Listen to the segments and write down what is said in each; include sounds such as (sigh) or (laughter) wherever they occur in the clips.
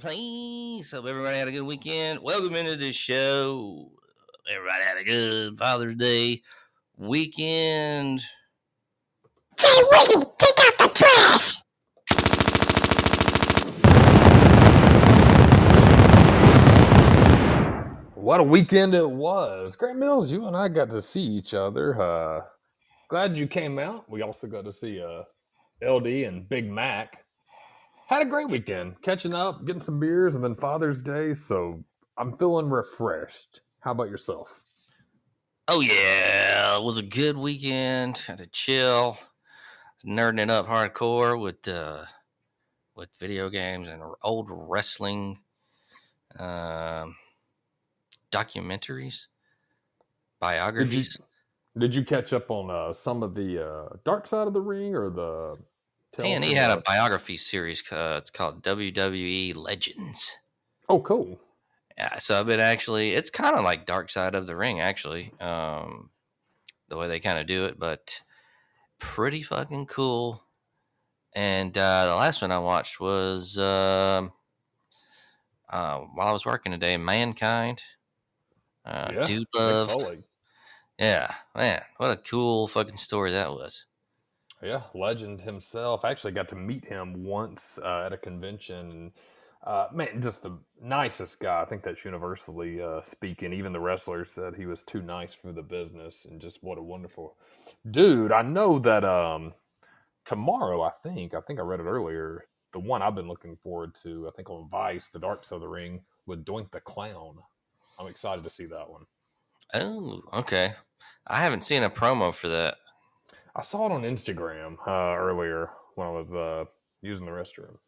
The place. Hope everybody had a good weekend. Welcome into the show. Everybody had a good Father's Day weekend. Jay Wiggy, take out the trash! What a weekend it was. Grant Mills, you and I got to see each other. Uh, glad you came out. We also got to see uh, LD and Big Mac. Had a great weekend, catching up, getting some beers, and then Father's Day. So I'm feeling refreshed. How about yourself? Oh, yeah. It was a good weekend. Had to chill, nerding it up hardcore with, uh, with video games and old wrestling. Um, documentaries, biographies. Did you catch up on uh, some of the uh, Dark Side of the Ring or the? Tales And he of, had a uh, biography series. Uh, it's called WWE Legends. Oh, cool. Yeah, so I've been actually. It's kind of like Dark Side of the Ring, actually. Um, the way they kind of do it, but pretty fucking cool. And uh, the last one I watched was um uh, while I was working today. Mankind. Uh, Yeah, Dude Mick Love. Yeah, man, what a cool fucking story that was. Yeah, legend himself. I actually got to meet him once uh, at a convention. Uh, man, just the nicest guy. I think that's universally uh, speaking. Even the wrestlers said he was too nice for the business, and just what a wonderful dude. I know that um, tomorrow, I think, I think I read it earlier. The one I've been looking forward to, I think on Vice, The Dark Side of the Ring with Doink the Clown. I'm excited to see that one. Oh, okay. I haven't seen a promo for that. I saw it on Instagram uh, earlier when I was uh, using the restroom.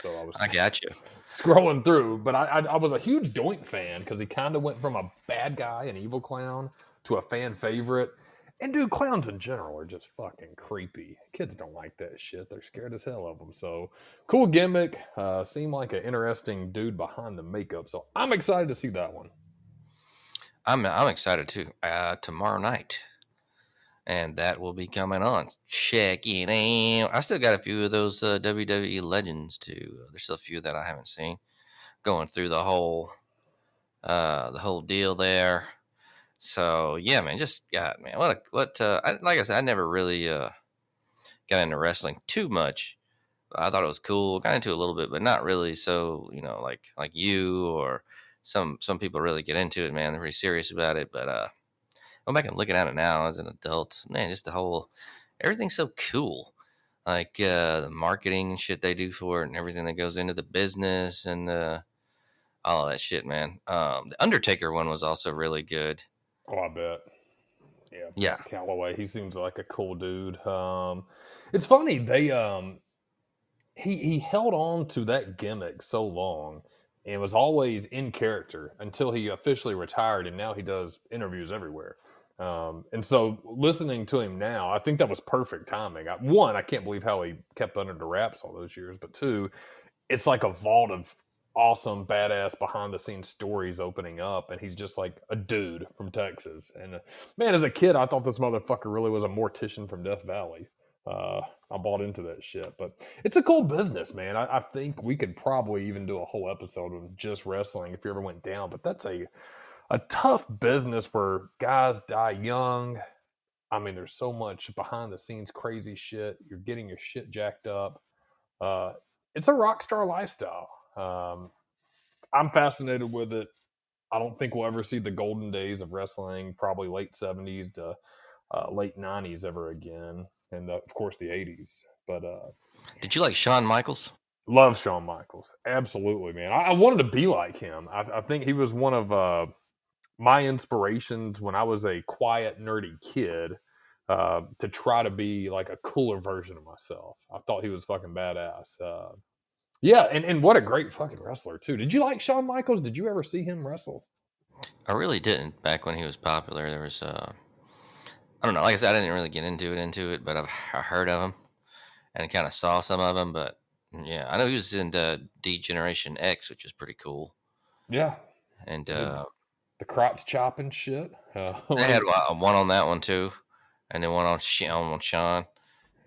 So I was I got you. scrolling through, but I, I, I was a huge Doink fan because he kind of went from a bad guy, an evil clown, to a fan favorite. And dude, clowns in general are just fucking creepy. Kids don't like that shit. They're scared as hell of them. So cool gimmick. Uh, seemed like an interesting dude behind the makeup. So I'm excited to see that one. I'm I'm excited too. Uh, tomorrow night, and that will be coming on. Check it out. I still got a few of those uh, WWE legends too. There's still a few that I haven't seen. Going through the whole, uh, the whole deal there. So yeah, man, just God, man, what a what. Uh, I, like I said, I never really uh got into wrestling too much. I thought it was cool. Got into a little bit, but not really. So you know, like like you or some some people really get into it, man. They're pretty serious about it. But uh, I'm back and looking at it now as an adult, man. Just the whole everything's so cool. Like uh, the marketing and shit they do for it, and everything that goes into the business and uh, all of that shit, man. Um, the Undertaker one was also really good. Oh, I bet. Yeah, Yeah. Calaway. He seems like a cool dude. Um, it's funny they um, he he held on to that gimmick so long and was always in character until he officially retired, and now he does interviews everywhere. Um, and so listening to him now, I think that was perfect timing. I, one, I can't believe how he kept under the wraps all those years, but two, it's like a vault of awesome, badass behind the scenes stories opening up, and he's just like a dude from Texas. And uh, man, as a kid, I thought this motherfucker really was a mortician from Death Valley. Uh, I bought into that shit, but it's a cool business, man. I, I think we could probably even do a whole episode of just wrestling if you ever went down. But that's a a tough business where guys die young. I mean, there's so much behind the scenes crazy shit. You're getting your shit jacked up. Uh, it's a rock star lifestyle. Um, I'm fascinated with it. I don't think we'll ever see the golden days of wrestling, probably late 70s to uh, late 90s ever again. And uh, of course, the 80s. But uh, Did you like Shawn Michaels? love Shawn Michaels. Absolutely, man. I, I wanted to be like him. I, I think he was one of uh, my inspirations when I was a quiet, nerdy kid uh, to try to be like a cooler version of myself. I thought he was fucking badass. Uh, yeah, and, and what a great fucking wrestler, too. Did you like Shawn Michaels? Did you ever see him wrestle? I really didn't back when he was popular. There was, uh, I don't know. Like I said, I didn't really get into it, into it, but I've I heard of him and kind of saw some of him. But yeah, I know he was in uh, D Generation X, which is pretty cool. Yeah. And uh, The crops chopping shit. Uh, I had (laughs) one one on that one too, and then one on on Shawn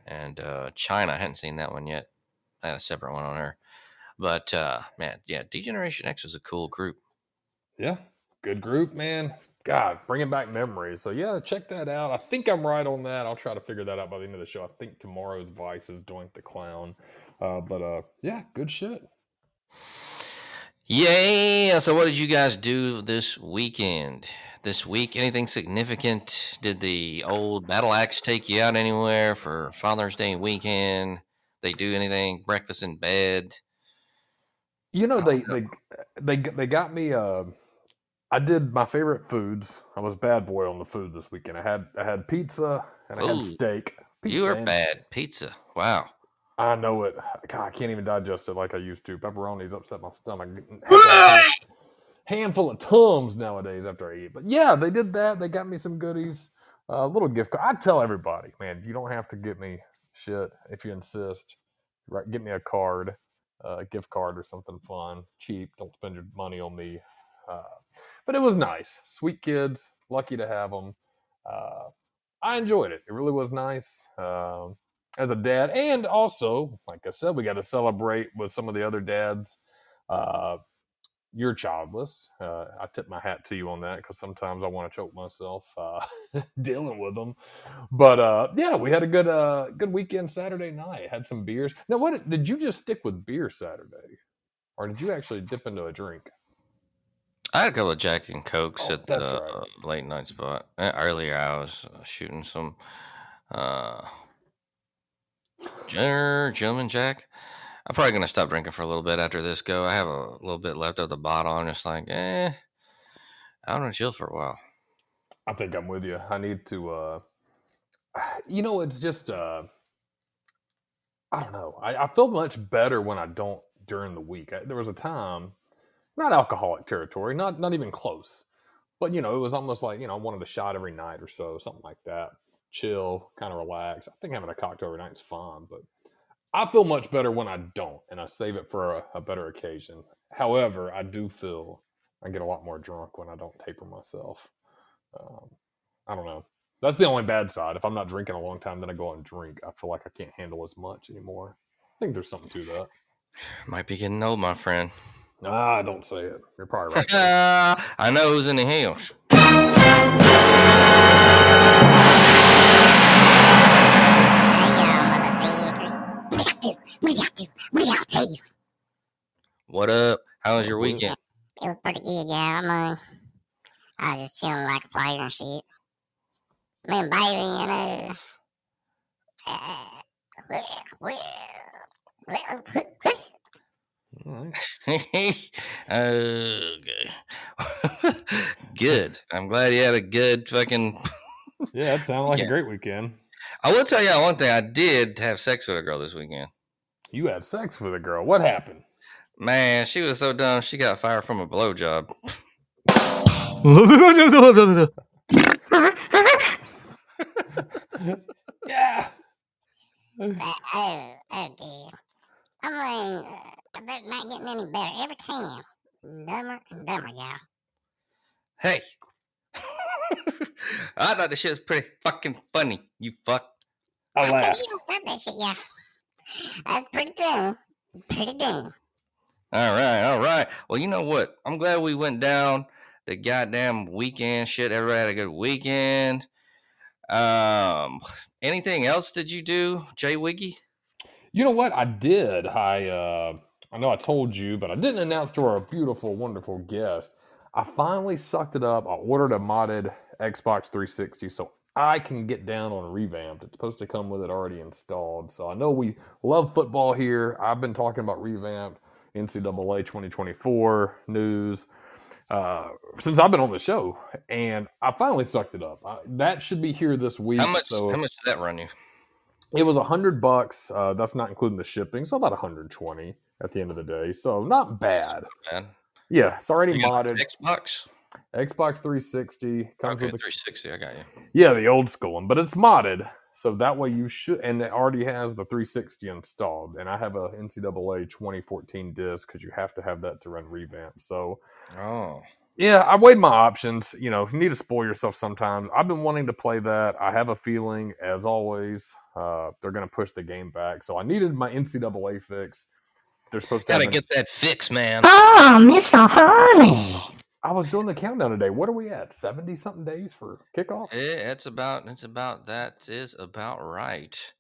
and uh, Chyna. I hadn't seen that one yet. I had a separate one on her. But uh, man, yeah, Degeneration X was a cool group. Yeah, good group, man. God, bringing back memories. So yeah, check that out. I think I'm right on that. I'll try to figure that out by the end of the show. I think tomorrow's Vice is Doink the Clown. Uh, but uh, yeah, good shit. Yeah. So, what did you guys do this weekend? This week, anything significant? Did the old battle axe take you out anywhere for Father's Day weekend? They do anything? Breakfast in bed? You know Oh, they no. they they they got me. Uh, I did my favorite foods. I was bad boy on the food this weekend. I had I had pizza and I Ooh, had steak. Pizza You are bad. Pizza. Wow. I know it. God, I can't even digest it like I used to. Pepperoni's upset my stomach. (laughs) Handful of tums nowadays after I eat. But yeah, they did that. They got me some goodies. A little gift card. I tell everybody, man, you don't have to get me shit if you insist. Right, get me a card, uh, a gift card or something fun, cheap. Don't spend your money on me. Uh, but it was nice. Sweet kids. Lucky to have them. Uh, I enjoyed it. It really was nice. Um, as a dad, and also, like I said, we got to celebrate with some of the other dads. Uh, you're childless. Uh, I tip my hat to you on that because sometimes I want to choke myself uh, (laughs) dealing with them. But uh, yeah, we had a good uh, good weekend Saturday night. Had some beers. Now, what did you just stick with beer Saturday? or did you actually dip into a drink? I had a couple of Jack and Cokes Oh, at the right. late night spot. Uh, Earlier, I was uh, shooting some uh, Gentleman Jack. I'm probably gonna stop drinking for a little bit after this go. I have a little bit left of the bottle. I'm just like, eh, I'm gonna chill for a while. I think I'm with you. I need to. uh (sighs) You know, it's just. uh I don't know. I, I feel much better when I don't during the week. I, there was a time, not alcoholic territory, not not even close, but you know, it was almost like you know, I wanted a shot every night or so, something like that. Chill, kind of relax. I think having a cocktail every night is fine, but I feel much better when I don't, and I save it for a, a better occasion. However, I do feel I get a lot more drunk when I don't taper myself. Um, I don't know. That's the only bad side. If I'm not drinking a long time, then I go out and drink. I feel like I can't handle as much anymore. I think there's something to that. (sighs) Might be getting old, my friend. Ah, don't say it. You're probably right. (laughs) I know who's in the hills. What tell you? What up? How was your weekend? It was pretty good, yeah. I mean, I was just chilling like a player and shit. Me and baby and uh, uh okay. (laughs) good. I'm glad you had a good fucking. Yeah, that sounded (laughs) like Yeah. a great weekend. I will tell you one thing. I did have sex with a girl this weekend. You had sex with a girl. What happened? Man, she was so dumb. She got fired from a blowjob. Yeah. uh, oh, oh dear. I mean, uh, they're not getting any better every time. Dumber and dumber, y'all. Hey. (laughs) I thought the shit was pretty fucking funny. You fuck. I tell laughed. you, I that shit, yeah. That's pretty dumb. Pretty dumb. All right, all right. Well, you know what? I'm glad we went down the goddamn weekend shit. Everybody had a good weekend. Um, anything else did you do, Jay Wiggy? You know what? I did. I uh I know I told you, but I didn't announce to our beautiful, wonderful guest. I finally sucked it up. I ordered a modded Xbox 360 so I can get down on revamped. It's supposed to come with it already installed. So I know we love football here. I've been talking about revamped NCAA 2024 news uh, since I've been on the show, and I finally sucked it up. I, that should be here this week. How much? So how much did that run you? it was a hundred bucks. Uh, that's not including the shipping, so about 120 at the end of the day. So not bad. Man, Yeah, it's already modded. Xbox. Xbox 360 comes Okay, with the 360. I got you. yeah the old school one, but it's modded, so that way you should. And it already has the 360 installed. And I have a NCAA 2014 disc because you have to have that to run revamp. So Oh, yeah, I weighed my options. You know, you need to spoil yourself sometimes. I've been wanting to play that. I have a feeling, as always, uh, they're going to push the game back. So I needed my NCAA fix. They're supposed to gotta have an- get that fix, man. Oh, Miss Honey. I was doing the countdown today. What are we at? 70 something days for kickoff? Yeah, it's about it's about that is about right.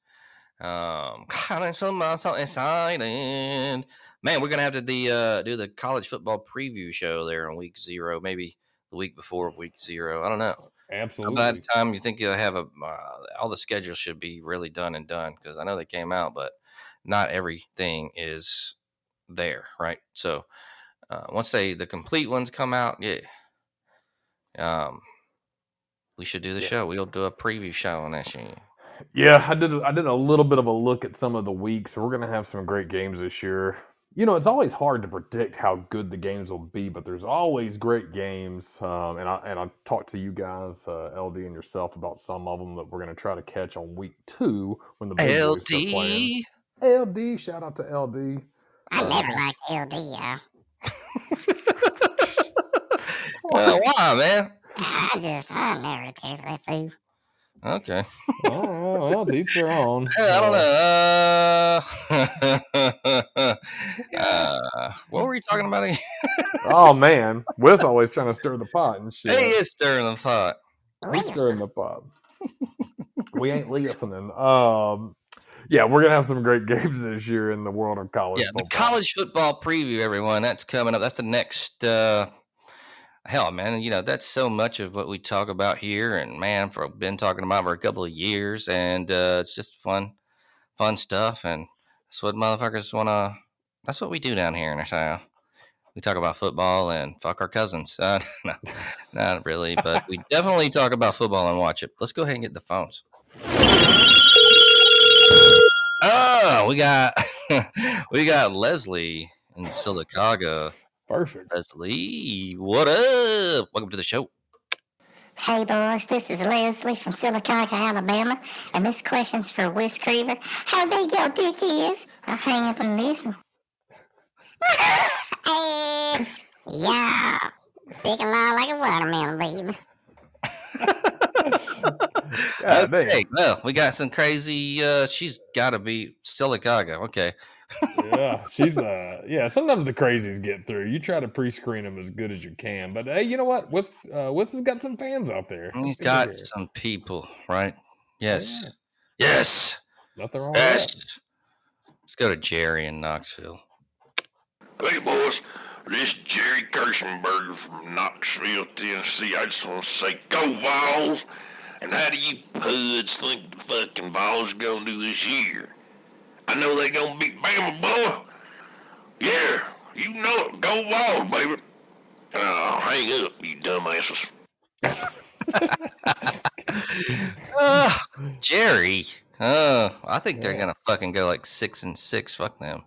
Um, (laughs) God, I'm so, I'm so excited. Man, we're gonna have to the uh, do the college football preview show there in week zero, maybe the week before week zero. I don't know. Absolutely. By the time you think you'll have a uh, all the schedules should be really done and done because I know they came out, but not everything is there, right? So uh, once they the complete ones come out, yeah, um, we should do the Yeah. show. We'll do a preview show on that shit. Yeah, I did. I did a little bit of a look at some of the weeks. We're gonna have some great games this year. You know, it's always hard to predict how good the games will be, but there's always great games. Um, and I and I talked to you guys, uh, LD and yourself, about some of them that we're gonna try to catch on week two when the big boys start playing. LD. LD, shout out to LD. I Uh, never liked LD, y'all. Well, (laughs) why, man? I just, I never cared for that food. Okay. oh, well, to each their own. (laughs) I don't know. Uh, (laughs) uh, what were you talking about again? Oh man, Wes always trying to stir the pot and shit. He is stirring the pot. We stirring the pot. we ain't listening. Um, yeah, we're gonna have some great (laughs) games this year in the world of college yeah, football. the college football preview, everyone. That's coming up. That's the next. uh Hell, man, you know that's so much of what we talk about here, and man, for been talking about for a couple of years, and uh it's just fun, fun stuff, and that's what motherfuckers want to. That's what we do down here in our town. We talk about football and fuck our cousins. (laughs) Uh, no, not really, but we (laughs) definitely talk about football and watch it. Let's go ahead and get the phones. Oh, we got (laughs) we got Leslie in Sylacauga. Perfect. Leslie, what up? Welcome to the show. Hey boys, this is Leslie from Sylacauga, Alabama, and this question's for Wes Creever. How big your dick is? I'll hang up and listen. hey, (laughs) yeah, big and long like a watermelon, baby. (laughs) (laughs) God damn. okay, well, we got some crazy. uh She's got to be Sylacauga. Okay, yeah, (laughs) she's uh yeah. Sometimes the crazies get through. You try to pre-screen them as good as you can, but hey, you know what? What's uh, Wes has got some fans out there. he's It's good got some people, right? Yes, Yeah. yes, nothing wrong with that. yes. Let's go to Jerry in Knoxville. Hey, boys. This is Jerry Kirschenberger from Knoxville, Tennessee. I just want to say, go Vols! And how do you puds think the fucking Vols gonna do this year? I know they gonna beat Bama, boy. Yeah, you know it. Go Vols, baby. Oh, hang up, you dumbasses. Ah, (laughs) Jerry. Uh, I think they're gonna fucking go like six and six. Fuck them.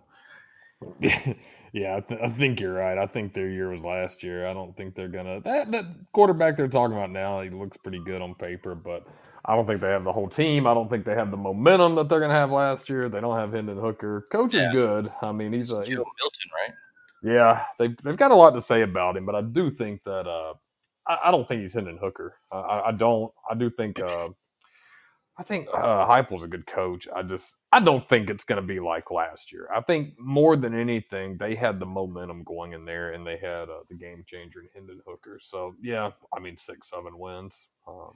(laughs) yeah, I, th- I think you're right. I think their year was last year. I don't think they're gonna that that quarterback they're talking about now. He looks pretty good on paper, but I don't think they have the whole team. I don't think they have the momentum that they're gonna have last year. They don't have Hendon Hooker. Coach Yeah. is good. I mean, he's a he's, Joe Milton, right? yeah. They've they've got a lot to say about him, but I do think that uh, I, I don't think he's Hendon Hooker. I, I, I don't. I do think. Uh, I think uh, Heupel's a good coach. I just I don't think it's going to be like last year. I think more than anything, they had the momentum going in there, and they had uh, the game changer in Hendon Hooker. So yeah, I mean six seven wins. Um,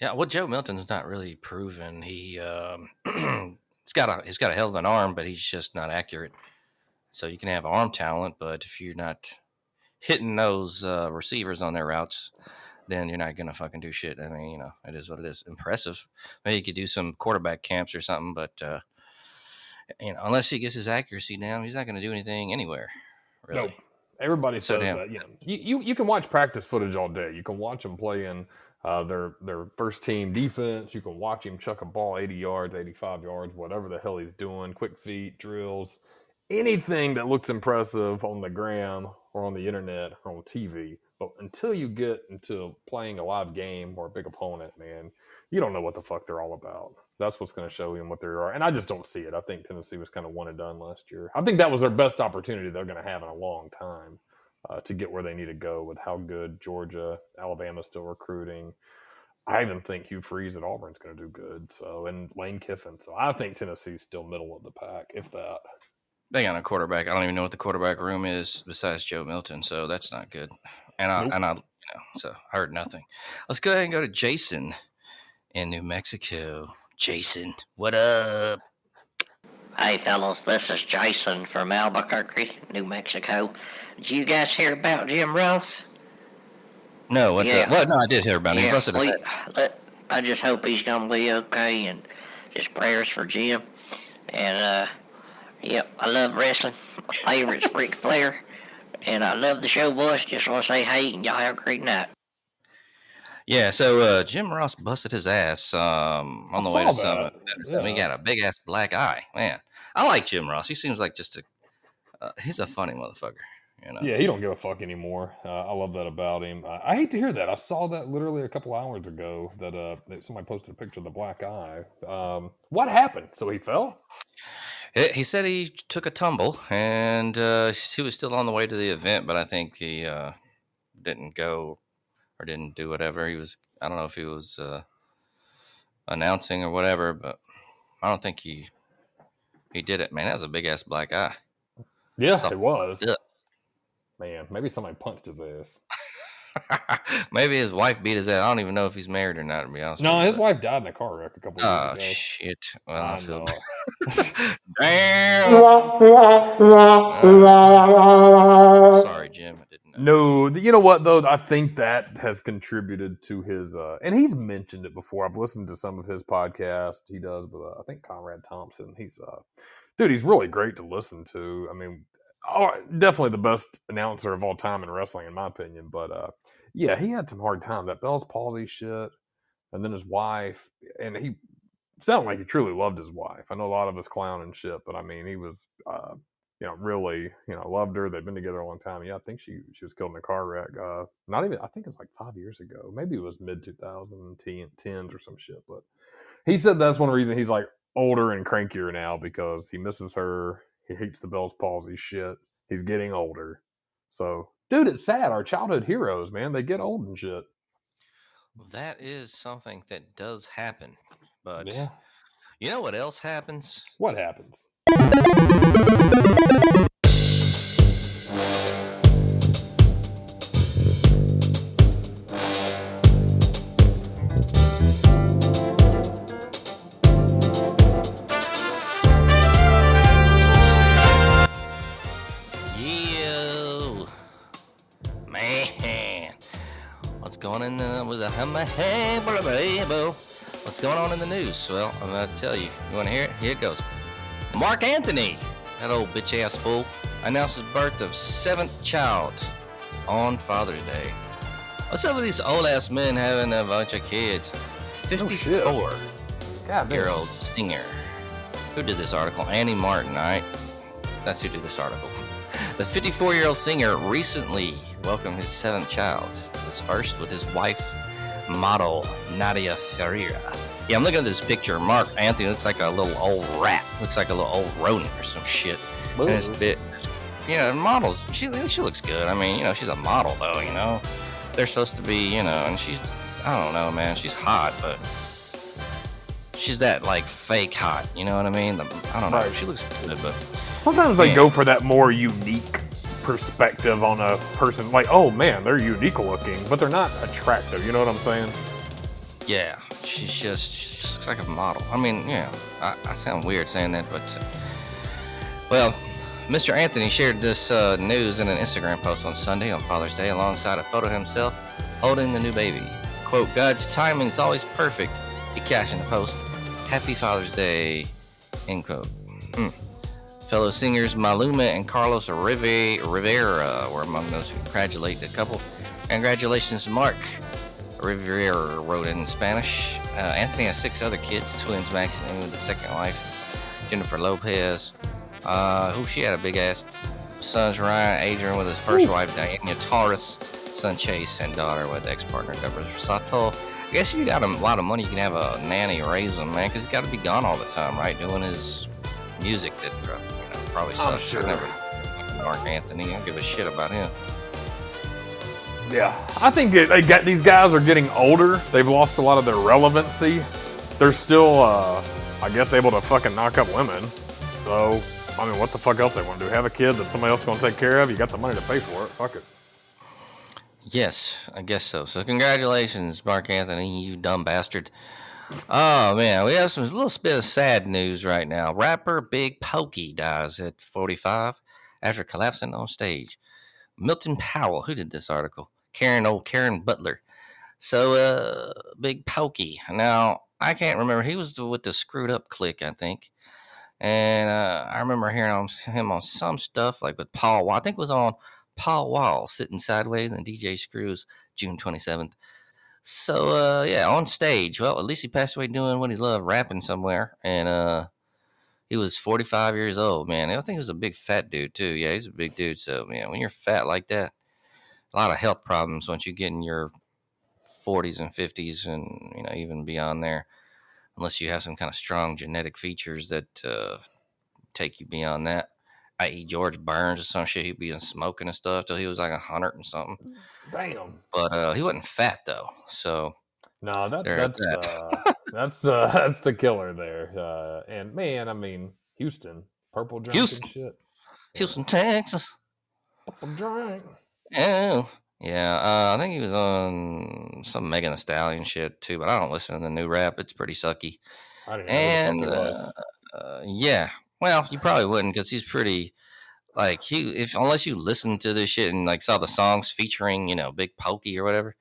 Yeah. Well, Joe Milton's not really proven. He um, (clears throat) he's got a he's got a hell of an arm, but he's just not accurate. So you can have arm talent, but if you're not hitting those uh, receivers on their routes, then you're not gonna fucking do shit. I mean, you know, it is what it is. Impressive. Maybe you could do some quarterback camps or something, but uh, you know, unless he gets his accuracy down, he's not gonna do anything anywhere. Really. Nope. Everybody So says damn- that. You know, you, you you can watch practice footage all day. You can watch them playing uh, their their first team defense. You can watch him chuck a ball eighty yards, eighty five yards, whatever the hell he's doing. Quick feet drills, anything that looks impressive on the gram or on the internet or on TV. But until you get into playing a live game or a big opponent, man, you don't know what the fuck they're all about. That's what's going to show them what they are. And I just don't see it. I think Tennessee was kind of one and done last year. I think that was their best opportunity they're going to have in a long time uh, to get where they need to go with how good Georgia, Alabama's still recruiting. I even think Hugh Freeze at Auburn's going to do good. So, and Lane Kiffin. So, I think Tennessee's still middle of the pack, if that. They got a quarterback. I don't even know what the quarterback room is besides Joe Milton, so that's not good. And I Nope. and I, you know, so I heard nothing. Let's go ahead and go to Jason in New Mexico. Jason, what up? Hey fellas, this is Jason from Albuquerque, New Mexico. Did you guys hear about Jim Ross? No, what? Yeah. The, what? No, I did hear about him. He Yeah, busted we- let- I just hope he's gonna be okay and just prayers for Jim. And uh, yep, I love wrestling. My favorite's (laughs) Ric Flair. And I love the show, boys. Just want to say hey, and y'all have a great night. Yeah, so uh, Jim Ross busted his ass um, on the way to saw Summit. that. He got a big ass black eye. Man, I like Jim Ross. He seems like just a uh, he's a funny motherfucker. You know. Yeah, he don't give a fuck anymore. Uh, I love that about him. I, I hate to hear that. I saw that literally a couple hours ago that uh that somebody posted a picture of the black eye. Um, what happened? So he fell? He- He said he took a tumble and uh, he was still on the way to the event, but I think he uh, didn't go or didn't do whatever. He was, I don't know if he was uh, announcing or whatever, but I don't think he he did it. Man, that was a big ass black eye. Yeah, it was. Yeah. Man, maybe somebody punched his ass. (laughs) Maybe his wife beat his ass. I don't even know if he's married or not. To be honest. No, his but- wife died in a car wreck a couple Oh of years ago. shit! Well, I, I feel (laughs) damn. Sorry, Jim. I didn't know. No, you know what though? I think that has contributed to his, uh, and he's mentioned it before. I've listened to some of his podcasts. He does with, uh, I think Conrad Thompson. He's, uh, dude, he's really great to listen to. I mean, oh, definitely the best announcer of all time in wrestling, in my opinion. But uh, yeah, he had some hard time. That Bell's palsy shit, and then his wife, and he sounded like he truly loved his wife. I know a lot of us clown and shit, but I mean, he was, uh, you know, really, you know, loved her. They've been together a long time. Yeah, I think she she was killed in a car wreck. Uh, not even, I think it's like five years ago. Maybe it was mid 2010s or some shit. But he said that's one reason he's like older and crankier now because he misses her. He hates the Bell's palsy shit. He's getting older. So, dude, it's sad. Our childhood heroes, man, they get old and shit. That is something that does happen. But Yeah. you know what else happens? What happens? Hey. What's going on in the news? Well, I'm about to tell you. You want to hear it? Here it goes. Marc Anthony, that old bitch ass fool, announced his birth of seventh child on Father's Day. What's up with these old ass men having a bunch of kids? 54 God year old singer. Who did this article? Annie Martin, alright? That's who did this article. (laughs) The 54 year old singer recently welcomed his seventh child, his first with his wife, model Nadia Ferreira. Yeah, I'm looking at this picture. Marc Anthony looks like a little old rat. Looks like a little old rodent or some shit. And it's bit, you know, models. She she looks good. I mean, you know, she's a model though. You know, they're supposed to be, you know, and she's, I don't know, man. She's hot, but she's that like fake hot. You know what I mean? The, I don't know. Right. She looks good, but Sometimes they go for that more unique perspective on a person. Like, oh man, they're unique looking, but they're not attractive. You know what I'm saying? yeah, she's just she looks like a model. I mean, yeah, I, I sound weird saying that, but uh, well, Mr. Anthony shared this uh, news in an Instagram post on Sunday on Father's Day alongside a photo of himself holding the new baby. Quote, God's timing is always perfect. He captioned the post, Happy Father's Day, end quote. Hmm. Fellow singers Maluma and Carlos Rive- Rivera were among those who congratulate the couple. Congratulations, Marc. Rivera wrote in Spanish. Uh, Anthony has six other kids, twins Max and Amy the second wife, Jennifer Lopez, uh, who she had a big ass. Sons Ryan, Adrian with his first wife, Diana Taurus, son Chase, and daughter with ex-partner Deborah Rosato. I guess if you got a lot of money, you can have a nanny raise him, man, because he's got to be gone all the time, right? Doing his music that probably sucks. I'm I never Marc Anthony. I don't give a shit about him. Yeah, I think it, they got these guys are getting older. They've lost a lot of their relevancy. They're still, uh, I guess, able to fucking knock up women. So, I mean, what the fuck else they want to do? Have a kid that somebody else is going to take care of? You got the money to pay for it. Fuck it. Yes, I guess so. So congratulations, Mark Anthony, you dumb bastard. Oh man, we have some little bit of sad news right now. Rapper Big Pokey dies at 45 after collapsing on stage. Milton Powell, who did this article? Karen, old Karen Butler. So, uh, Big Pokey. Now, I can't remember. He was with the Screwed Up Click, I think. And uh, I remember hearing him on some stuff like with Paul. Wall. I think it was on Paul Wall sitting sideways and DJ Screws June 27th. So uh yeah, on stage. Well, at least he passed away doing what he loved, rapping somewhere. And uh he was 45 years old, man. I think he was a big fat dude too. Yeah, he's a big dude. So man, when you're fat like that, a lot of health problems once you get in your 40s and 50s and you know even beyond there unless you have some kind of strong genetic features that uh, take you beyond that i.e george burns or some shit he'd be in smoking and stuff till he was like a hundred and something Damn. but uh, he wasn't fat though so No, that, that's that. uh, that's uh, (laughs) that's the killer there. Uh, and man, I mean, Houston, purple drink Houston. and shit. houston texas Purple drink. oh Yeah, uh, I think he was on some Megan Thee Stallion shit too, but I don't listen to the new rap. It's pretty sucky. I didn't know And the fuck he was. uh, uh, yeah, well, you probably wouldn't because he's pretty like he if unless you listen to this shit and like saw the songs featuring you know Big Pokey or whatever,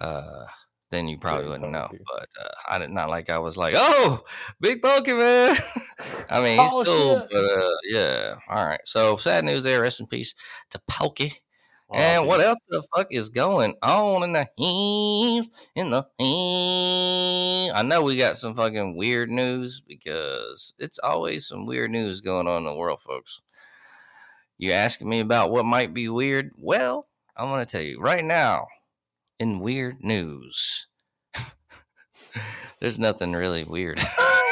uh, then you probably Big wouldn't know. But uh, I did not like I was like, oh, Big Pokey man. (laughs) I mean, he's Oh, cool, shit. but uh, yeah. All right, so sad news there. Rest in peace to Pokey. Oh, And what else the fuck is going on in the heaves? In the heaves? I know we got some fucking weird news because it's always some weird news going on in the world, folks. You asking me about what might be weird? Well, I'm gonna tell you right now. In weird news, (laughs) there's nothing really weird. (laughs)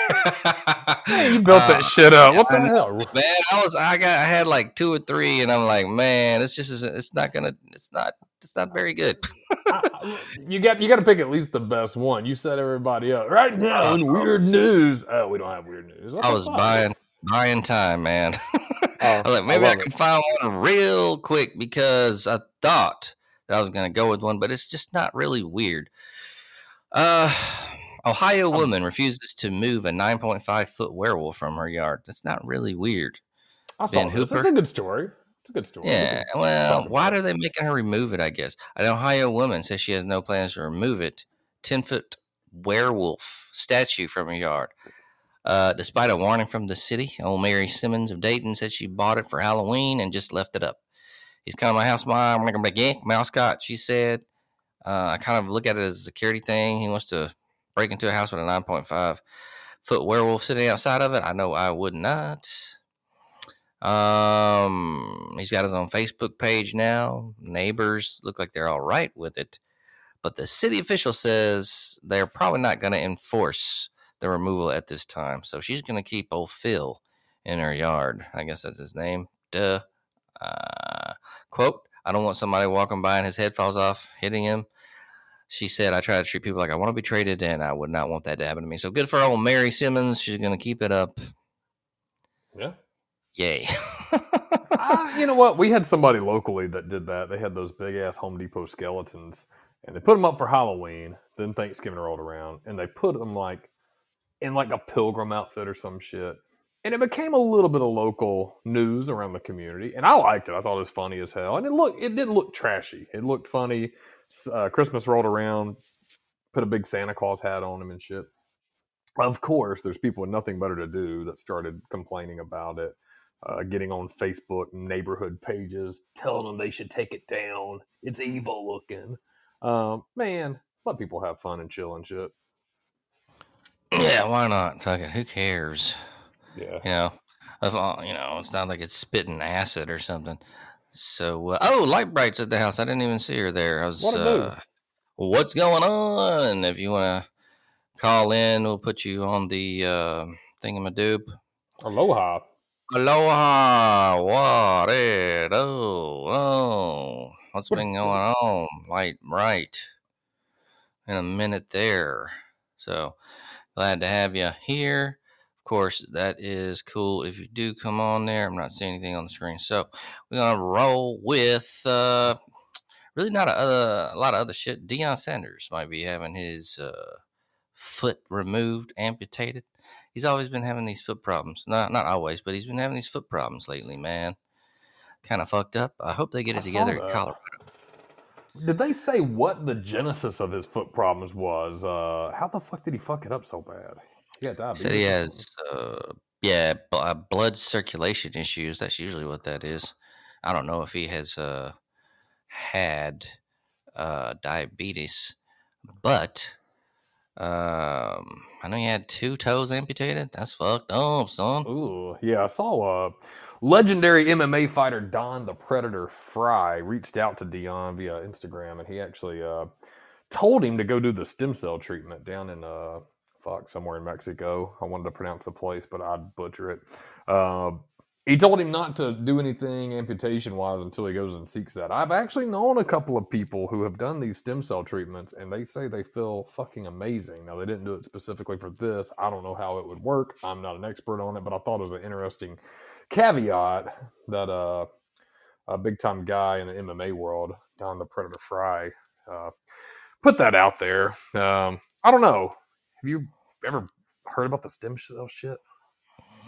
Hey, you built that Uh, shit up. What the hell? Man, I was I got I had like two or three, and I'm like, man, it's just it's not gonna it's not it's not very good. I- I- you got you got to pick at least the best one. You set everybody up right (laughs) now in weird news. Oh, we don't have weird news. I was buying buying time, man. (laughs) Oh, I was like, maybe I, love can it. find one real quick because I thought that I was gonna go with one, but it's just not really weird. Uh Ohio Um, woman refuses to move a 9.5 foot werewolf from her yard. That's not really weird. I saw Ben Hooper? a good story. It's a good story. Yeah, We well, why are they making her remove it? I guess an Ohio woman says she has no plans to remove it. Ten foot werewolf statue from her yard. Uh, despite a warning from the city, old Mary Simmons of Dayton said she bought it for Halloween and just left it up. He's kind of my house, mom. I'm mascot. She said. Uh, I kind of look at it as a security thing. He wants to break into a house with a 9.5 foot werewolf sitting outside of it. I know I would not. Um, he's got his own Facebook page now. Neighbors look like they're all right with it, but the city official says they're probably not going to enforce the removal at this time. So she's going to keep old Phil in her yard. I guess that's his name. Duh. Uh, quote: I don't want somebody walking by and his head falls off, hitting him. She said, I try to treat people like I want to be treated, and I would not want that to happen to me. So good for old Mary Simmons. She's going to keep it up. Yeah. Yay. Ah, you know what? We had somebody locally that did that. They had those big ass Home Depot skeletons, and they put them up for Halloween. Then Thanksgiving rolled around, and they put them like in like a pilgrim outfit or some shit. And it became a little bit of local news around the community, and I liked it. I thought it was funny as hell, and it looked it didn't look trashy. It looked funny. Uh, Christmas rolled around, put a big Santa Claus hat on him and shit. Of course, there's people with nothing better to do that started complaining about it uh, getting on Facebook neighborhood pages, telling them they should take it down. It's evil looking. Um, man, let people have fun and chill and shit. yeah, why not? Fuck it. Who cares? Yeah. You know, if, you know, it's not like it's spitting acid or something. So, uh, oh, Lite Brite's at the house. I didn't even see her there. I was, What a uh, what's going on? If you want to call in, we'll put you on the uh, thingamadoop. Aloha. Aloha, what oh, oh, what's What- been going on? Lite Brite in a minute there. So glad to have you here. Of course, that is cool if you do come on there. I'm not seeing anything on the screen. So we're gonna roll with uh really not a, uh, a lot of other shit. Deion Sanders might be having his uh foot removed, amputated. He's always been having these foot problems. Not not always, but he's been having these foot problems lately, man. Kind of fucked up. I hope they get it saw together in. Colorado. Did they say what the genesis of his foot problems was? Uh, how the fuck did he fuck it up so bad? Got diabetes. Said he has, uh, yeah, b- uh, blood circulation issues. That's usually what that is. I don't know if he has uh, had uh, diabetes, but um, I know he had two toes amputated. That's fucked up, son. Ooh, yeah. I saw a legendary MMA fighter Don the Predator Frye reached out to Deion via Instagram, and he actually uh, told him to go do the stem cell treatment down in uh, fuck somewhere in Mexico. I wanted to pronounce the place, but I'd butcher it. Uh, he told him not to do anything amputation wise until he goes and seeks that. I've actually known a couple of people who have done these stem cell treatments and they say they feel fucking amazing. Now, they didn't do it specifically for this. I don't know how it would work. I'm not an expert on it, but I thought it was an interesting caveat that uh, a big time guy in the MMA world Don the Predator Frye uh, put that out there. Um, I don't know. Have you ever heard about the stem cell shit?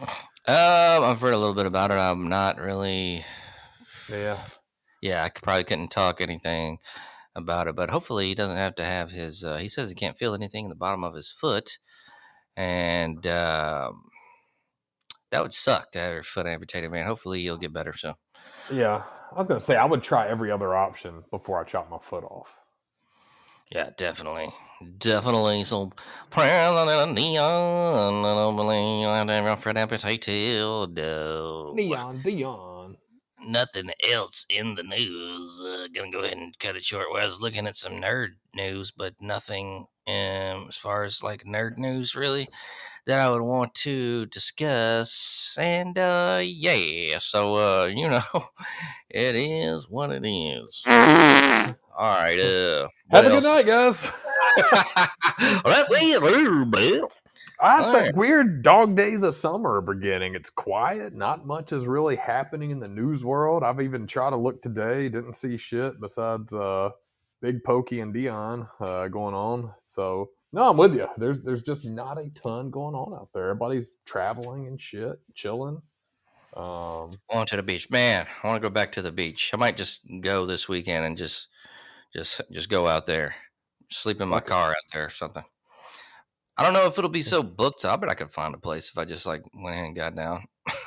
Um, I've heard a little bit about it. I'm not really. Yeah. Yeah, I could, probably couldn't talk anything about it, but hopefully he doesn't have to have his. Uh, he says he can't feel anything in the bottom of his foot, and um, that would suck to have your foot amputated, man. Hopefully you'll get better soon. Yeah. I was gonna say I would try every other option before I chop my foot off. Yeah, definitely. Definitely. So, President Neon, I don't believe I have to have your amputated. No. Neon Deion. Nothing else in the news. Uh, gonna go ahead and cut it short. Well, I was looking at some nerd news, but nothing um, as far as like nerd news really that I would want to discuss. And uh, yeah, so uh, you (laughs) know, it is what it is. (laughs) All right. Uh, Have a good night, guys. (laughs) (laughs) well, that's it. I think right. weird dog days of summer are beginning. It's quiet. Not much is really happening in the news world. I've even tried to look today. Didn't see shit besides uh, Big Pokey and Deion uh, going on. So no, I'm with you. There's there's just not a ton going on out there. Everybody's traveling and shit, chilling. Um, On to the beach, man. I want to go back to the beach. I might just go this weekend and just, just, just go out there, sleep in my car out there or something. I don't know if it'll be so booked. I bet I could find a place if I just like went ahead and got down.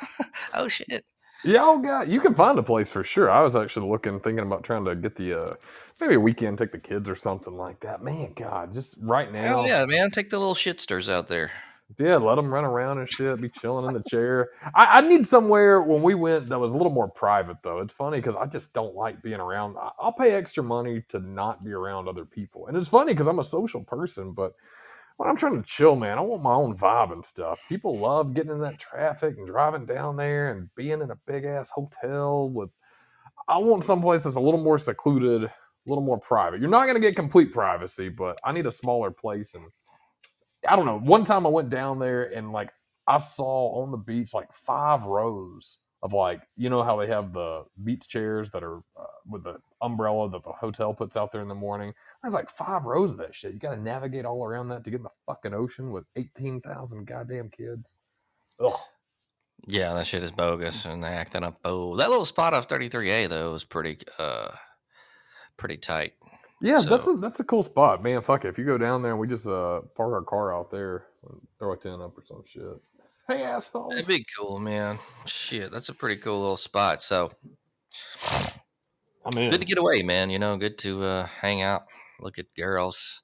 (laughs) oh shit! Yeah, oh god, you can find a place for sure. I was actually looking, thinking about trying to get the uh maybe a weekend, take the kids or something like that. Man, God, just right now, Hell yeah, man! Take the little shitsters out there. Yeah, let them run around and shit, be chilling in the chair. I, I need somewhere when we went that was a little more private though. It's funny because I just don't like being around. I'll pay extra money to not be around other people, and it's funny because I'm a social person, but when I'm trying to chill, man, I want my own vibe and stuff. People love getting in that traffic and driving down there and being in a big ass hotel with. I want someplace that's a little more secluded, a little more private. You're not going to get complete privacy, but I need a smaller place. And I don't know. One time I went down there and like I saw on the beach like five rows of like you know how they have the beach chairs that are uh, with the umbrella that the hotel puts out there in the morning. There's like five rows of that shit. You got to navigate all around that to get in the fucking ocean with eighteen thousand goddamn kids. Ugh. Yeah, that shit is bogus, and they acting up. Oh, that little spot off 33A though was pretty, uh, pretty tight. Yeah, that's a that's a cool spot, man. Fuck it. If you go down there and we just uh park our car out there, and throw a tent up or some shit. Hey assholes. That'd be cool, man. Shit, that's a pretty cool little spot. So I'm in. good to get away, man. You know, good to uh, hang out, look at girls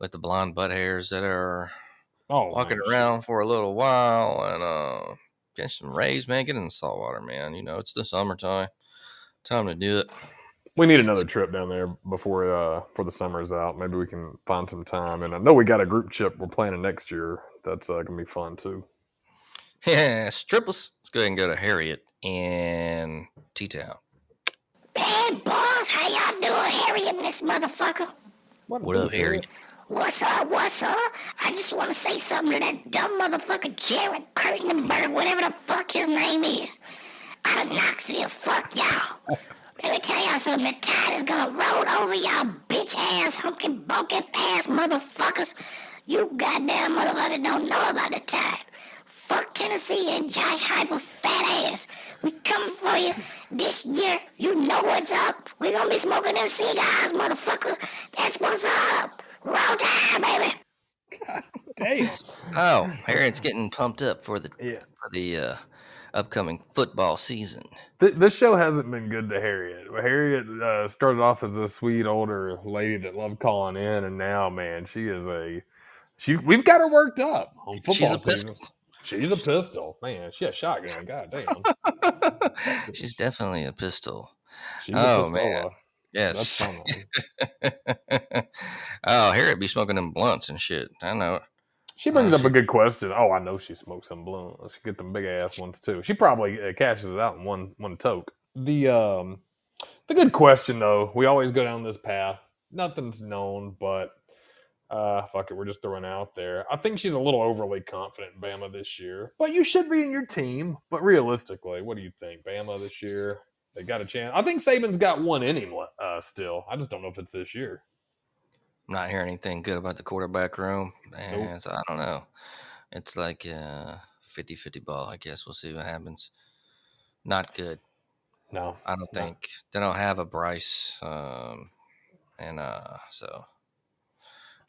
with the blonde butt hairs that are oh, walking man, around for a little while and uh, get some rays, man. Get in the salt water, man. You know, it's the summertime. Time to do it. We need another trip down there before uh for the summer is out. Maybe we can find some time. And I know we got a group trip we're planning next year. That's uh, gonna be fun too. (laughs) Yeah, strippers. Let's go ahead and go to Harriet in T Town. Hey, boss, how y'all doing? Harriet, this motherfucker. What up, Harriet? What's up? What's up? I just want to say something to that dumb motherfucker Jared Kurtenberg, whatever the fuck his name is, out of Knoxville. Fuck y'all. (laughs) Let me tell y'all something. The tide is gonna roll over y'all bitch ass, hunky bunkin ass motherfuckers. You goddamn motherfuckers don't know about the tide. Fuck Tennessee and Josh Heupel fat ass. We coming for you this year. You know what's up. We gonna be smoking them cigars, motherfucker. That's what's up. Roll tide, baby. Damn. Oh, Harriet's getting pumped up for the Yeah. for the uh, upcoming football season. Th- this show hasn't been good to Harriet. Harriet uh, started off as a sweet older lady that loved calling in, and now, man, she is a she's. We've got her worked up on football She's a season. pistol. She's a pistol, man. She a shotgun. God damn. (laughs) She's definitely a pistol. She's Oh, a man. Yes. (laughs) Oh, Harriet be smoking them blunts and shit. I know. She brings up a good question. Oh, I know she smokes some blunt. She get them big ass ones too. She probably uh, cashes it out in one one toke. The um, the good question though. We always go down this path. Nothing's known, but uh, fuck it. We're just throwing it out there. I think she's a little overly confident in Bama this year, but you should be in your team. But realistically, what do you think, Bama this year? They got a chance. I think Saban's got one in him uh, still. I just don't know if it's this year. Not hearing anything good about the quarterback room, and so I don't know. It's like a 50-50 ball. I guess we'll see what happens. Not good. No, I don't No. think they don't have a Bryce, um, and uh, so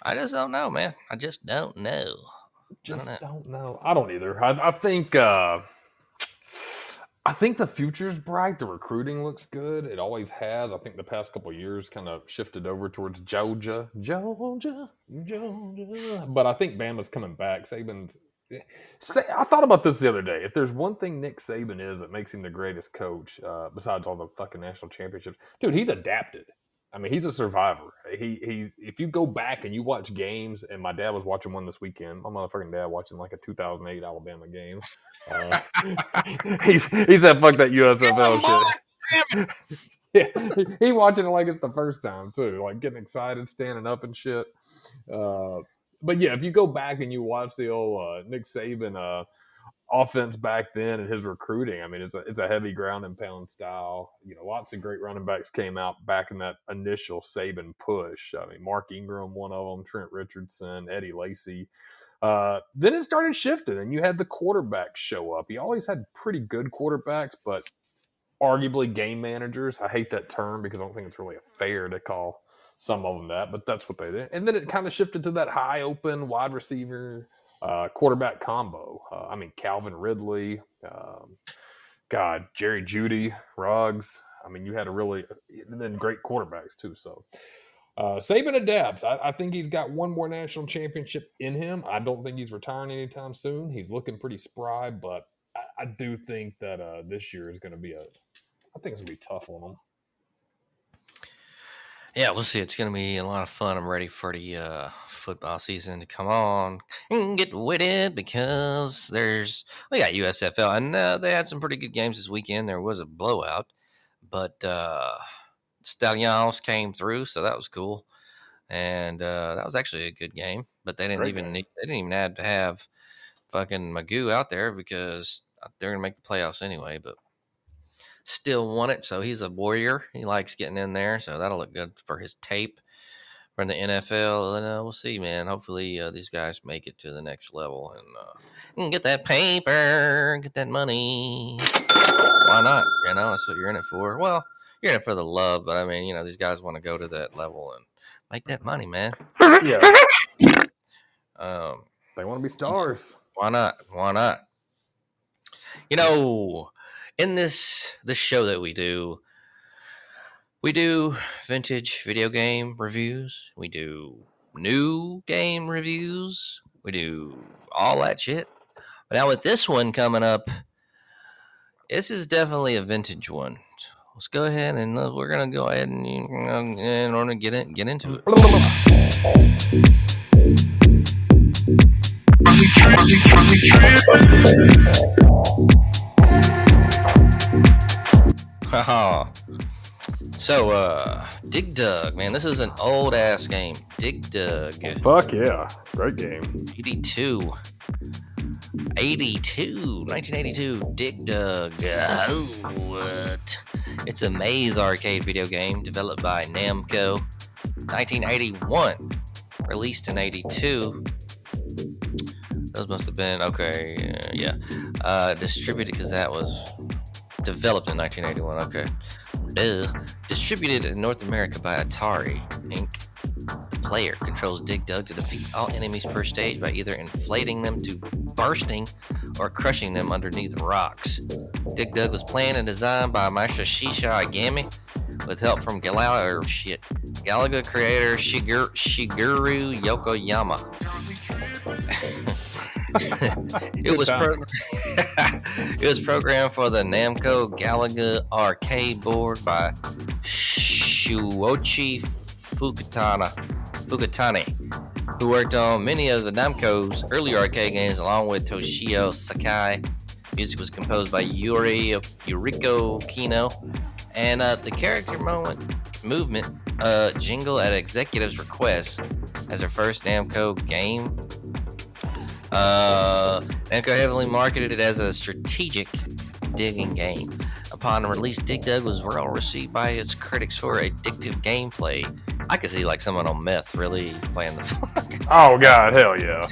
I just don't know, man. I just don't know. just know. don't know. I don't either. I, I think uh, I think the future's bright. The recruiting looks good. It always has. I think the past couple years kind of shifted over towards Georgia, Georgia, Georgia. But I think Bama's coming back. Saban's. Say, I thought about this the other day. If there's one thing Nick Saban is that makes him the greatest coach, uh, besides all the fucking national championships, dude, he's adapted. I mean, he's a survivor. He he's if you go back and you watch games, and my dad was watching one this weekend. My motherfucking dad watching like a 2008 Alabama game. (laughs) Uh, (laughs) he's he said, "Fuck that USFL shit." (laughs) yeah, he, he watching it like it's the first time too, like getting excited, standing up and shit. Uh, but yeah, if you go back and you watch the old uh, Nick Saban uh, offense back then and his recruiting, I mean, it's a it's a heavy ground and pound style. You know, lots of great running backs came out back in that initial Saban push. I mean, Mark Ingram, one of them, Trent Richardson, Eddie Lacy. Uh, then it started shifting, and you had the quarterbacks show up. He always had pretty good quarterbacks, but arguably game managers. I hate that term because I don't think it's really fair to call some of them that, but that's what they did. And then it kind of shifted to that high open wide receiver uh, quarterback combo. Uh, I mean, Calvin Ridley, um, God, Jerry Jeudy, Ruggs. I mean, you had a really, and then great quarterbacks too. So, uh, Saban adapts. I, I think he's got one more national championship in him. I don't think he's retiring anytime soon. He's looking pretty spry, but I, I do think that uh, this year is going to be a, I think it's going to be tough on him. Yeah, we'll see. It's going to be a lot of fun. I'm ready for the uh, football season to come on and get with it because there's we got USFL and uh, they had some pretty good games this weekend. There was a blowout, but uh, Stallions came through, so that was cool, and uh, that was actually a good game. But they didn't Great even game. need, they didn't even have to have fucking McGough out there because they're going to make the playoffs anyway. But still won it. So he's a warrior. He likes getting in there. So that'll look good for his tape from the NFL. And uh, we'll see, man. Hopefully uh, these guys make it to the next level and, uh, get that paper, get that money. Why not? You know, that's what you're in it for. Well, you're in it for the love, but I mean, you know, these guys want to go to that level and make that money, man. Yeah, Um, they want to be stars. Why not? Why not? You know, in this this show that we do, we do vintage video game reviews. We do new game reviews. We do all that shit. But now with this one coming up, this is definitely a vintage one. Let's go ahead and uh, we're gonna go ahead and, and we're gonna get in, get into it. Haha. so, uh, Dig Dug, man, this is an old ass game. Dig Dug, Fuck yeah, great game. 82. 82, 1982, Dig Dug. Oh, what? It's a maze arcade video game developed by Namco. 1981, released in 82. Those must have been, okay, yeah. Uh, distributed because that was developed in 1981. Okay. Duh. Distributed in North America by Atari Inc. The player controls Dig Dug to defeat all enemies per stage by either inflating them to bursting or crushing them underneath rocks. Dig Dug was planned and designed by Masashisha Agami with help from Galaga or shit. Galaga creator Shigeru, Shigeru Yokoyama. (laughs) it was pro- (laughs) it was programmed for the Namco Galaga arcade board by Shuochi Fukutana, Fukutani, who worked on many of the Namco's early arcade games along with Toshio Sakai. Music was composed by Yuri Yuriko Kino, and uh, the character moment movement uh, jingle at executive's request as their first Namco game uh, Namco heavily marketed it as a strategic digging game. Upon release, Dig Dug was well received by its critics for addictive gameplay. I could see like someone on meth really playing the (laughs) fuck. Oh god, hell yeah.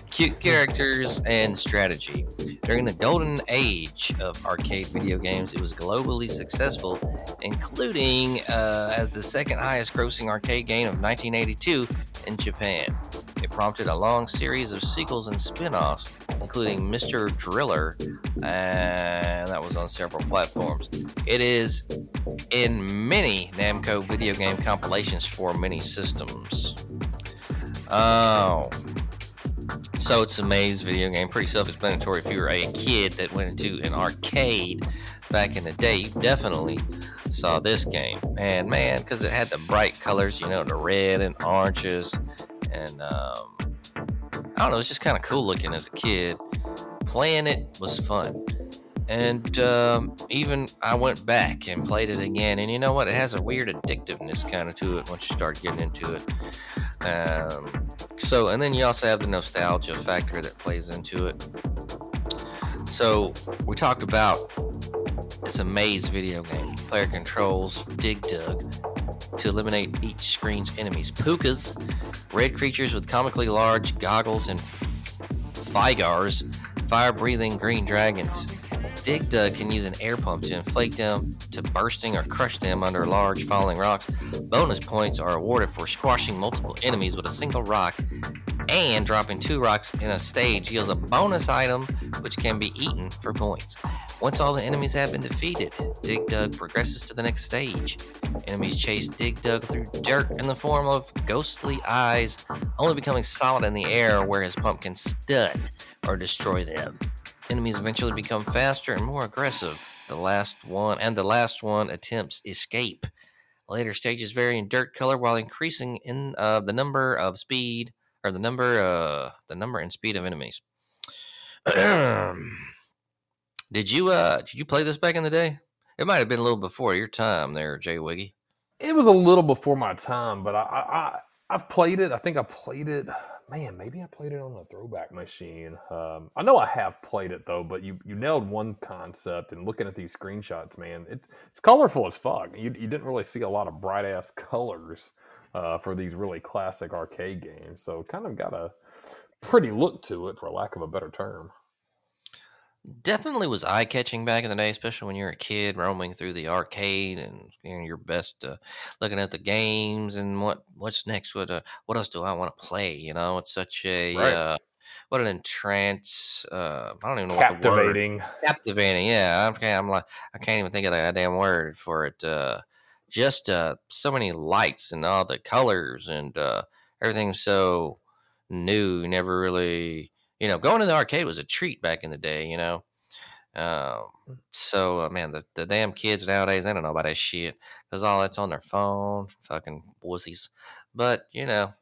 (laughs) Cute characters and strategy. During the golden age of arcade video games, it was globally successful, including uh, as the second highest grossing arcade game of 1982 in Japan. It prompted a long series of sequels and spin offs, including Mr. Driller, and that was on several platforms. It is in many Namco video game compilations for many systems. Oh. So it's a maze video game, pretty self-explanatory. If you were a kid that went into an arcade back in the day, you definitely saw this game. And man, because it had the bright colors, you know, the red and oranges, and um, I don't know, it's just kind of cool looking as a kid. Playing it was fun. And um, even I went back and played it again, and you know what? It has a weird addictiveness kind of to it once you start getting into it. Um, so, and then you also have the nostalgia factor that plays into it. So, we talked about it's a maze video game. Player controls Dig Dug to eliminate each screen's enemies. Pookas, red creatures with comically large goggles, and Fygars, fire breathing green dragons. Dig Dug can use an air pump to inflate them to bursting or crush them under large falling rocks. Bonus points are awarded for squashing multiple enemies with a single rock, and dropping two rocks in a stage yields a bonus item which can be eaten for points. Once all the enemies have been defeated, Dig Dug progresses to the next stage. Enemies chase Dig Dug through dirt in the form of ghostly eyes, only becoming solid in the air where his pump can stun or destroy them. Enemies eventually become faster and more aggressive. The last one and the last one attempts escape. Later stages vary in dirt color while increasing in uh, the number of speed or the number uh, the number and speed of enemies. (clears throat) did you uh did you play this back in the day? It might have been a little before your time there, Jay Wiggy. It was a little before my time, but I, I, I I've played it. I think I played it. Man, maybe I played it on a throwback machine. Um, I know I have played it though, but you you nailed one concept. And looking at these screenshots, man, it, it's colorful as fuck. You you didn't really see a lot of bright ass (laughs) colors uh, for these really classic arcade games, so kind of got a pretty look to it, for lack of a better term. Definitely was eye catching back in the day, especially when you're a kid roaming through the arcade and you know, your best uh, looking at the games and what what's next. What uh, what else do I want to play? You know, it's such a Right. uh, what an entrance. Uh, I don't even know what the word. Captivating. Captivating. Yeah, I'm, I'm like I can't even think of the damn word for it. Uh, just uh, so many lights and all the colors and uh, everything's so new. Never really, you know, going to the arcade was a treat back in the day. You know. Um, so uh, man, the, the damn kids nowadays, they don't know about that shit because all that's on their phone, fucking wussies. But you know,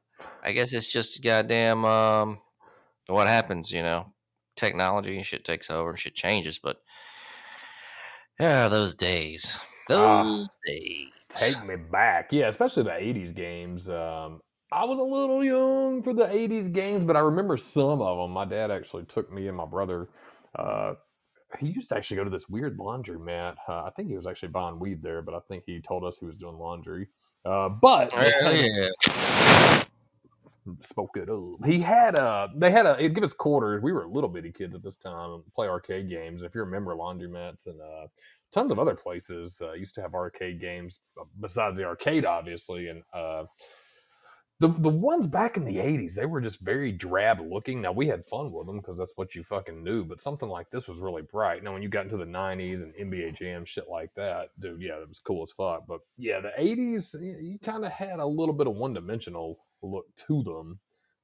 I guess it's just goddamn um, what happens. You know, technology and shit takes over and shit changes. But yeah, those days, Ah, those days. Take me back. Yeah, especially the 80s games. Um, I was a little young for the 80s games, but I remember some of them. My dad actually took me and my brother. Uh, he used to actually go to this weird laundromat. Uh, I think he was actually buying weed there, but I think he told us he was doing laundry. Uh, but Hell yeah. spoke it up. He had a, they had a, he'd give us quarters. We were little bitty kids at this time and play arcade games. If you remember laundromats and uh, tons of other places uh, used to have arcade games uh, besides the arcade, obviously. And uh, the the ones back in the 80s, they were just very drab looking. Now we had fun with them because that's what you fucking knew. But something like this was really bright. Now when you got into the 90s and NBA Jam shit like that, dude, yeah, it was cool as fuck. But yeah, the 80s, you kind of had a little bit of one dimensional look to them.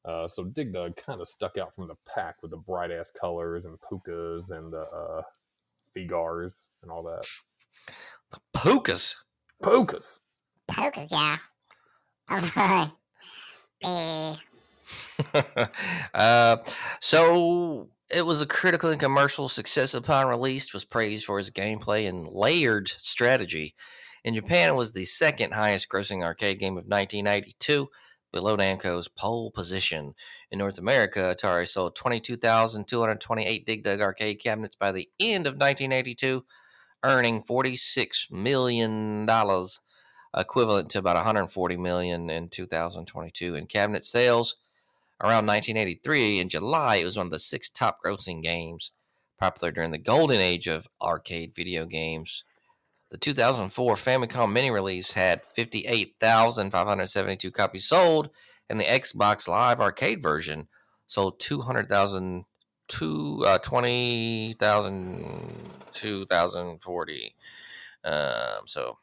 Uh, so Dig Dug kind of stuck out from the pack with the bright ass colors and pookas and the uh, fygars and all that. Pookas. Pookas. Pokers, yeah. I'm eh, (laughs) uh, so it was a critical and commercial success upon release. Was praised for its gameplay and layered strategy. In Japan, it was the second highest grossing arcade game of 1982, below Namco's pole position. In North America, Atari sold 22,228 Dig Dug arcade cabinets by the end of 1982, earning $46 million, equivalent to about 140 million in 2022. In cabinet sales, around 1983, in July, it was one of the six top grossing games, popular during the golden age of arcade video games. The 2004 Famicom mini release had 58,572 copies sold, and the Xbox Live Arcade version sold 200,000 two uh, 20,000 2040 um so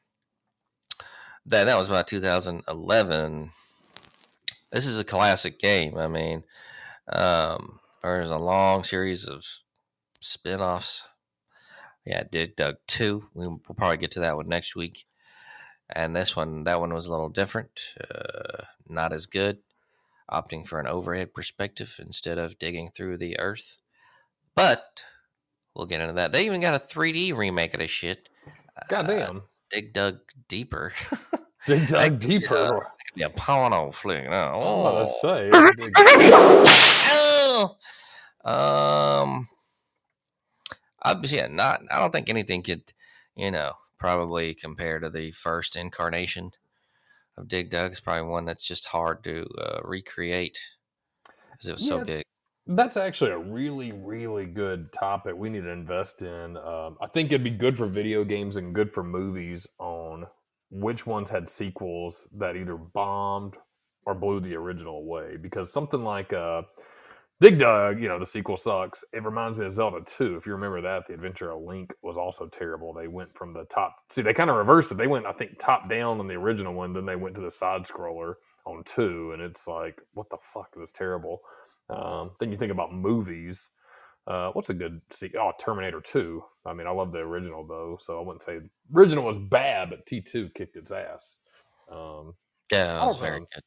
that that was about 2011 this is a classic game i mean um there's a long series of spin-offs yeah dig dug 2 we- we'll probably get to that one next week and this one that one was a little different uh, not as good opting for an overhead perspective instead of digging through the earth. But we'll get into that. They even got a 3D remake of this shit. Uh, Goddamn. Dig Dug Deeper. (laughs) Dig that dug could be, deeper. yeah, porno flick. No. I'm about Oh. to say. dig- Oh. Um, obviously, yeah, not. I don't think anything could, you know, probably compare to the first incarnation of Dig Dug. It's probably one that's just hard to uh, recreate because it was so big. That's actually a really, really good topic we need to invest in. Um, I think it'd be good for video games and good for movies on which ones had sequels that either bombed or blew the original away. Because something like uh, Dig Dug, you know, the sequel sucks. It reminds me of Zelda 2. If you remember that, The Adventure of Link was also terrible. They went from the top. See, they kind of reversed it. They went, I think, top down on the original one. Then they went to the side scroller on 2. And it's like, what the fuck? It was terrible. Um, then you think about movies. Uh, what's a good se- Oh, Terminator 2. I mean, I love the original, though. So I wouldn't say original was bad, but T2 kicked its ass. Um, Yeah, it was very know. good.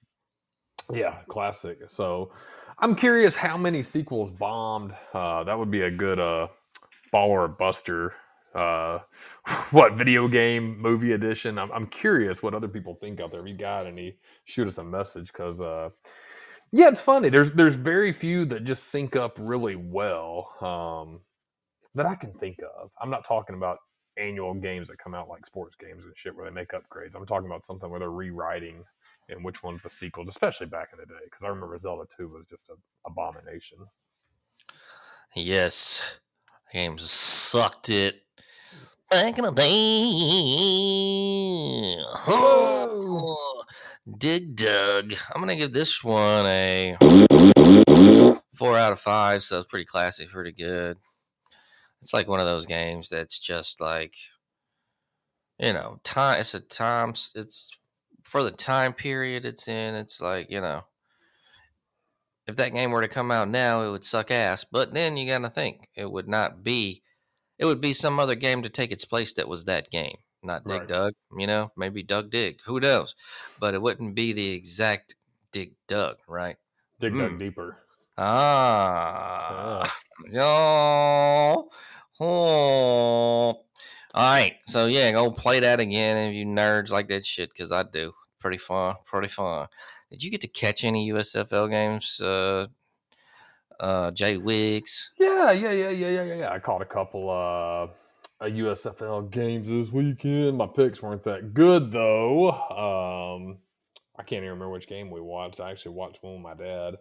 Yeah, classic. So I'm curious how many sequels bombed. Uh, that would be a good uh, baller buster. Uh, (laughs) what video game movie edition? I'm, I'm curious what other people think out there. If you got any, shoot us a message because uh, yeah, it's funny. There's there's very few that just sync up really well um, that I can think of. I'm not talking about annual games that come out like sports games and shit where they make upgrades. I'm talking about something where they're rewriting and which one's the sequels, especially back in the day. Because I remember Zelda 2 was just an abomination. Yes, the game sucked it back in the day. Oh, (gasps) Dig Dug. I'm gonna give this one a four out of five. So it's pretty classy, pretty good. It's like one of those games that's just like, you know, time. It's a time. It's for the time period it's in. It's like you know, if that game were to come out now, it would suck ass. But then you got to think it would not be. It would be some other game to take its place that was that game, not Dig Right. Dug. You know, maybe Doug Dig. Who knows? But it wouldn't be the exact Dig Dug, right? Dig Mm. Dug Deeper. Ah. Ah. (laughs) Yo. Oh. All right. So yeah, go play that again if you nerds like that shit, because I do. Pretty fun. Pretty fun. Did you get to catch any USFL games? Uh, uh, Jay Wiggs. Yeah, yeah, yeah, yeah, yeah, yeah. I caught a couple uh, uh USFL games this weekend. My picks weren't that good though. Um, I can't even remember which game we watched. I actually watched one with my dad.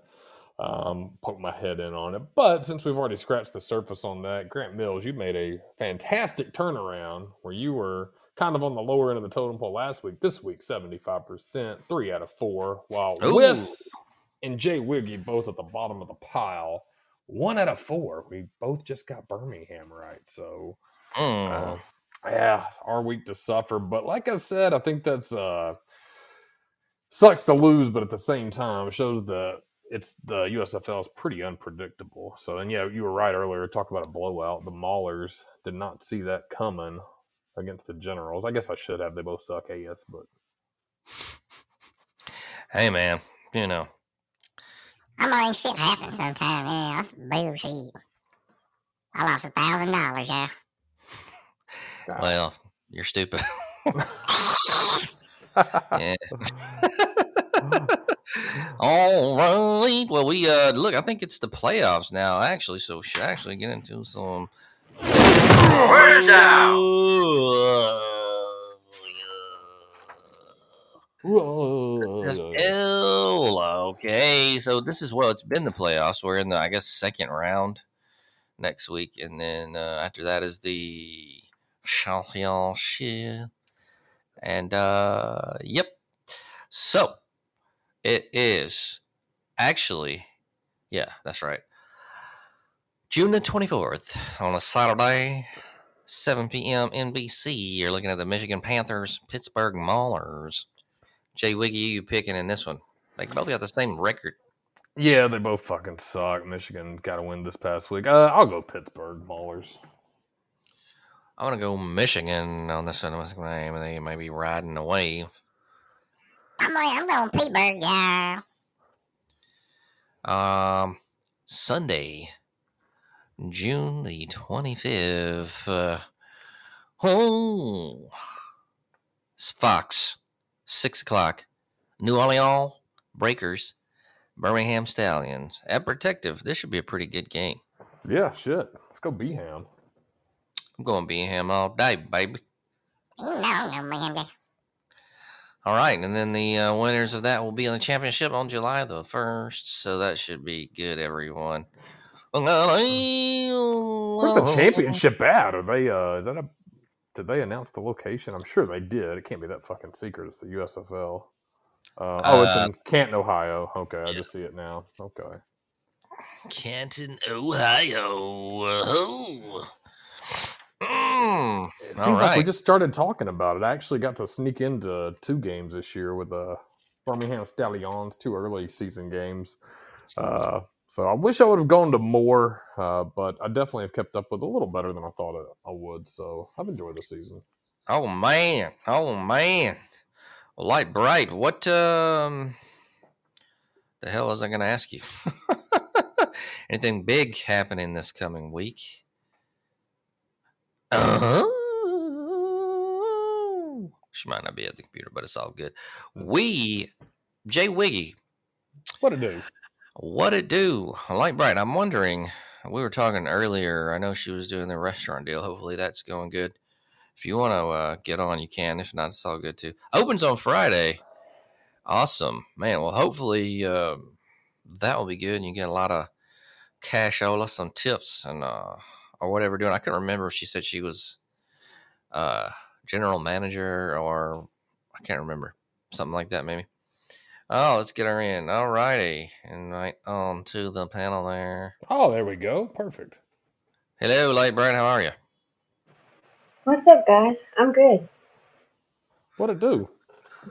Um, poked my head in on it. But since we've already scratched the surface on that, Grant Mills, you made a fantastic turnaround where you were kind of on the lower end of the totem pole last week. This week, 75%, three out of four. While Ooh. Wes and Jay Wiggy both at the bottom of the pile. One out of four. We both just got Birmingham right. So Mm. uh, yeah, our week to suffer. But like I said, I think that's uh sucks to lose, but at the same time shows that it's the USFL is pretty unpredictable. So and yeah, you were right earlier. Talk about a blowout. The Maulers did not see that coming against the Generals. I guess I should have. They both suck AS, but hey man, you know. I mean, shit happens sometimes. Yeah, that's bullshit. I lost a thousand dollars, yeah. Well, you're stupid. (laughs) (laughs) yeah. (laughs) All right. Well, we uh look. I think it's the playoffs now, actually. So we should actually get into some down. L. Okay, so this is well, it's been the playoffs. We're in the, I guess, second round next week, and then uh, after that is the championship. And uh, yep, so it is actually, yeah, that's right. June the 24th on a Saturday, 7 p.m. NBC. You're looking at the Michigan Panthers, Pittsburgh Maulers. Jay Wiggy, you picking in this one? They both got the same record. Yeah, they both fucking suck. Michigan got to win this past week. Uh, I'll go Pittsburgh Maulers. I want to go Michigan on this one. What's the name? They may be riding the wave. I'm like, I'm going Pittsburgh, yeah. Um, Sunday, June the 25th. Uh, oh, it's Fox, 6 o'clock. New Orleans Breakers, Birmingham Stallions. At Protective, this should be a pretty good game. Yeah, shit. Let's go Beham. I'm going Birmingham all day, baby. You know, I'm going Miami. All right, and then the uh, winners of that will be in the championship on July the 1st, so that should be good, everyone. Where's the championship at? Are they? Uh, is that a? Did they announce the location? I'm sure they did. It can't be that fucking secret. It's the USFL. Uh, oh, it's Uh, in Canton, Ohio. Okay, I just see it now. Okay. Canton, Ohio. Oh. Mm, It all seems like we just started talking about it. I actually got to sneak into two games this year with the Birmingham Stallions, two early season games. Uh, so I wish I would have gone to more, uh, but I definitely have kept up with a little better than I thought I, I would. So I've enjoyed the season. Oh man, oh man, Lite Brite. What um, the hell was I going to ask you? (laughs) Anything big happening this coming week? Uh-huh. She might not be at the computer, but it's all good. We, Jay Wiggy, What it do? what it do? Lite Brite. I'm wondering. We were talking earlier. I know she was doing the restaurant deal. Hopefully that's going good. If you want to uh, get on, you can. If not, it's all good too. Opens on Friday. Awesome, man. Well, hopefully uh, that will be good, and you get a lot of cashola, some tips, and uh, or whatever doing. I couldn't remember if she said she was uh, general manager or I can't remember something like that, maybe. Oh, let's get her in. All righty, and right on to the panel there. Oh, there we go. Perfect. Hello, Lite Brite. How are you? What's up, guys? I'm good. What to do?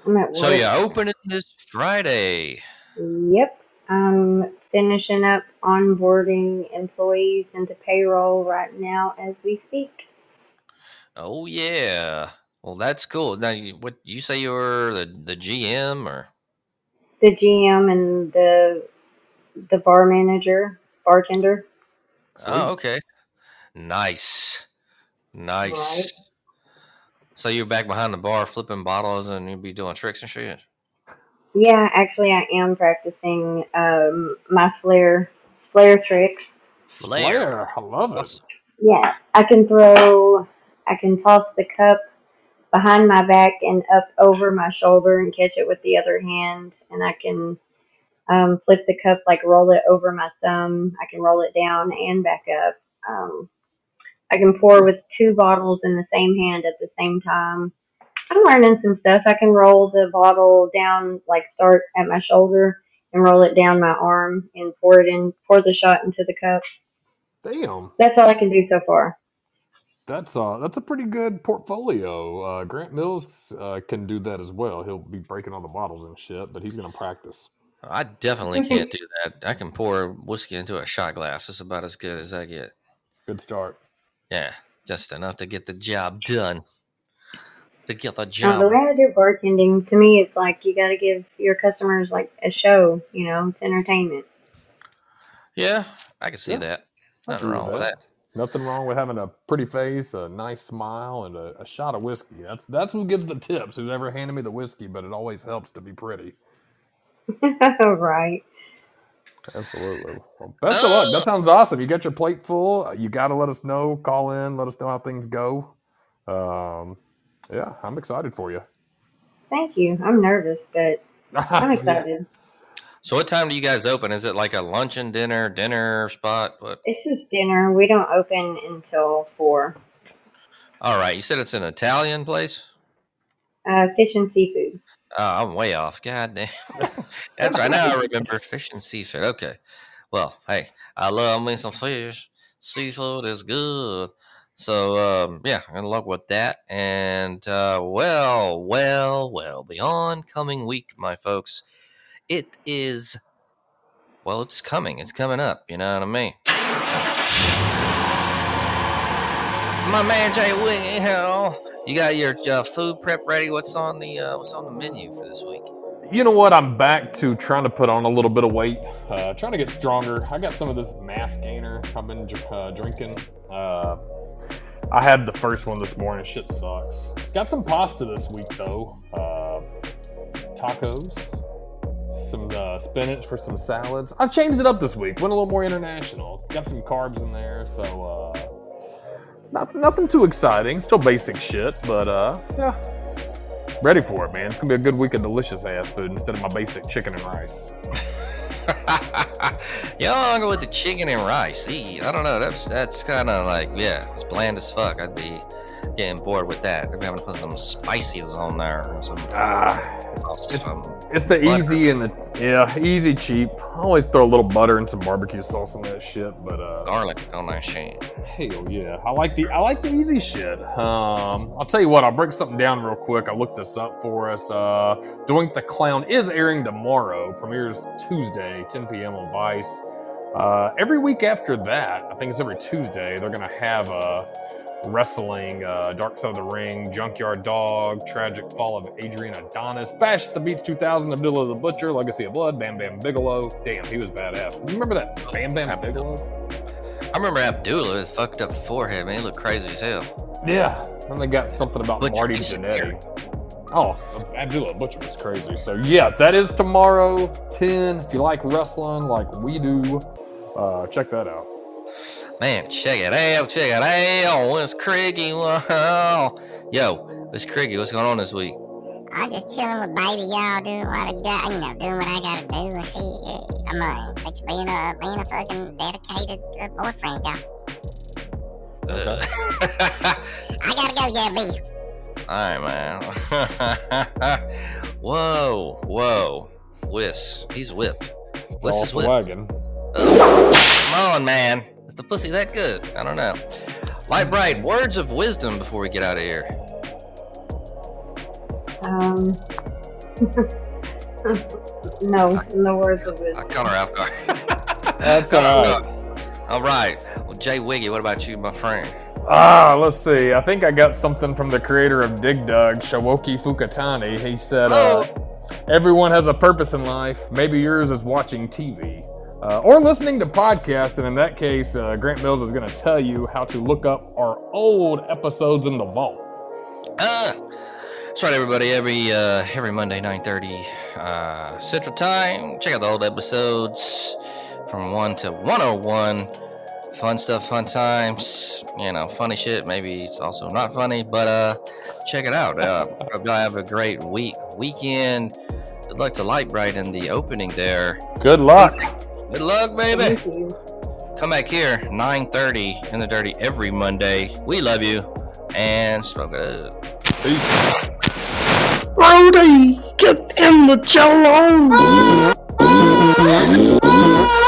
I'm at work. So yeah, opening this Friday. Yep. I'm finishing up onboarding employees into payroll right now as we speak. Oh yeah. Well, that's cool. Now, you, what you say you were the the GM or? The GM and the the bar manager, bartender. Oh, okay. Nice, nice. So you're back behind the bar flipping bottles, and you'll be doing tricks and shit. Yeah, actually, I am practicing um, my flare flare tricks. Flair. Flair. I love it. Yeah, I can throw, I can toss the cup behind my back and up over my shoulder and catch it with the other hand. And I can um, flip the cup, like roll it over my thumb. I can roll it down and back up. Um, I can pour with two bottles in the same hand at the same time. I'm learning some stuff. I can roll the bottle down, like start at my shoulder and roll it down my arm and pour it in, pour the shot into the cup. Damn. That's all I can do so far. That's uh that's a pretty good portfolio. Uh, Grant Mills uh, can do that as well. He'll be breaking all the bottles and shit, but he's gonna practice. I definitely can't do that. I can pour whiskey into a shot glass. It's about as good as I get. Good start. Yeah, just enough to get the job done. To get the Uh, job. the way I do bartending, to me, it's like you got to give your customers like a show. You know, it's entertainment. Yeah, I can see Yeah, that. Nothing agree wrong with with that. that. Nothing wrong with having a pretty face, a nice smile, and a, a shot of whiskey. That's that's who gives the tips. Who's ever handed me the whiskey, but it always helps to be pretty. (laughs) right. Absolutely. Well, best of luck. Oh. That sounds awesome. You got your plate full. You got to let us know. Call in. Let us know how things go. Um, yeah, I'm excited for you. Thank you. I'm nervous, but (laughs) I'm excited. So what time do you guys open? Is it like a luncheon, dinner, dinner spot? What? It's just dinner. We don't open until four. All right. You said it's an Italian place. Uh, fish and seafood. Oh, I'm way off. God damn. (laughs) That's right. Now I remember fish and seafood. Okay. Well, hey, I love me some fish. Seafood is good. So, um, yeah, good luck with that. And, uh, well, well, well, the oncoming week, my folks, it is, well, it's coming. It's coming up. You know what I mean? My man Jay Wiggy here. You got your uh, food prep ready? What's on the uh, What's on the menu for this week? You know what? I'm back to trying to put on a little bit of weight, uh, trying to get stronger. I got some of this mass gainer I've been uh, drinking. Uh, I had the first one this morning. Shit sucks. Got some pasta this week though. Uh, tacos, some uh, spinach for some salads. I changed it up this week. Went a little more international. Got some carbs in there, so uh, not, nothing too exciting. Still basic shit, but uh, yeah, ready for it, man. It's gonna be a good week of delicious ass food instead of my basic chicken and rice. (laughs) (laughs) yeah, I'll go with the chicken and rice. See, I don't know. That's that's kind of like yeah, it's bland as fuck. I'd be getting bored with that. Be having to put some spices on there, or some, Ah, some it's the Butter. easy and the yeah, easy cheap. I always throw a little butter and some barbecue sauce on that shit, but uh, garlic on that shit. hell yeah, I like the I like the easy shit. Um, I'll tell you what, I'll break something down real quick. I looked this up for us. Uh, Doink the Clown is airing tomorrow. Premieres Tuesday, 10 p.m. on Vice. Uh, every week after that, I think it's every Tuesday, they're gonna have a wrestling, uh, Dark Side of the Ring, Junkyard Dog, Tragic Fall of Adrian Adonis, Bash at the Beach 2000, Abdullah the Butcher, Legacy of Blood, Bam Bam Bigelow. Damn, he was badass. You remember that Bam Bam Bigelow? I remember Abdullah with fucked up forehead, man. He looked crazy as hell. Yeah. And they got something about Butcher Marty Jannetty. Oh, Abdullah Butcher was crazy. So yeah, that is tomorrow, 10. If you like wrestling like we do, uh, check that out. Man, check it out, check it out. It's Craigie. Wow. Yo, it's Craigie. What's going on this week? I'm just chilling with baby y'all, doing what I got, you know, doing what I gotta do and shit. Yeah, I'm uh, bitch, being a being a fucking dedicated uh, boyfriend, y'all. Uh, (laughs) I gotta go, yeah, B. All right, man. (laughs) whoa, whoa. Whis. He's whipped. Whis Off is the whipped. wagon. Come on, man. Is the pussy that good? I don't know. Lite Brite. Words of wisdom before we get out of here. Um, (laughs) no, no words of wisdom. I wisdom. caught her off guard. (laughs) That's all right. All right. Well, Jay Wiggy, what about you, my friend? Ah, let's see. I think I got something from the creator of Dig Dug, Shawoki Fukutani. He said, uh, Everyone has a purpose in life. Maybe yours is watching TV uh, or listening to podcasts. And in that case, uh, Grant Mills is going to tell you how to look up our old episodes in the vault. Uh, that's right, everybody. Every uh, every Monday, 9:30 uh, Central Time. Check out the old episodes from one to 101. Fun stuff, fun times. You know, funny shit. Maybe it's also not funny, but uh, check it out. Uh, hope y'all have a great week, weekend. Good luck to Lite Brite in the opening there. Good luck. Good luck, baby. Come back here, 9:30 in the dirty every Monday. We love you and smoke it up. Peace. Brody, get in the jello. (laughs)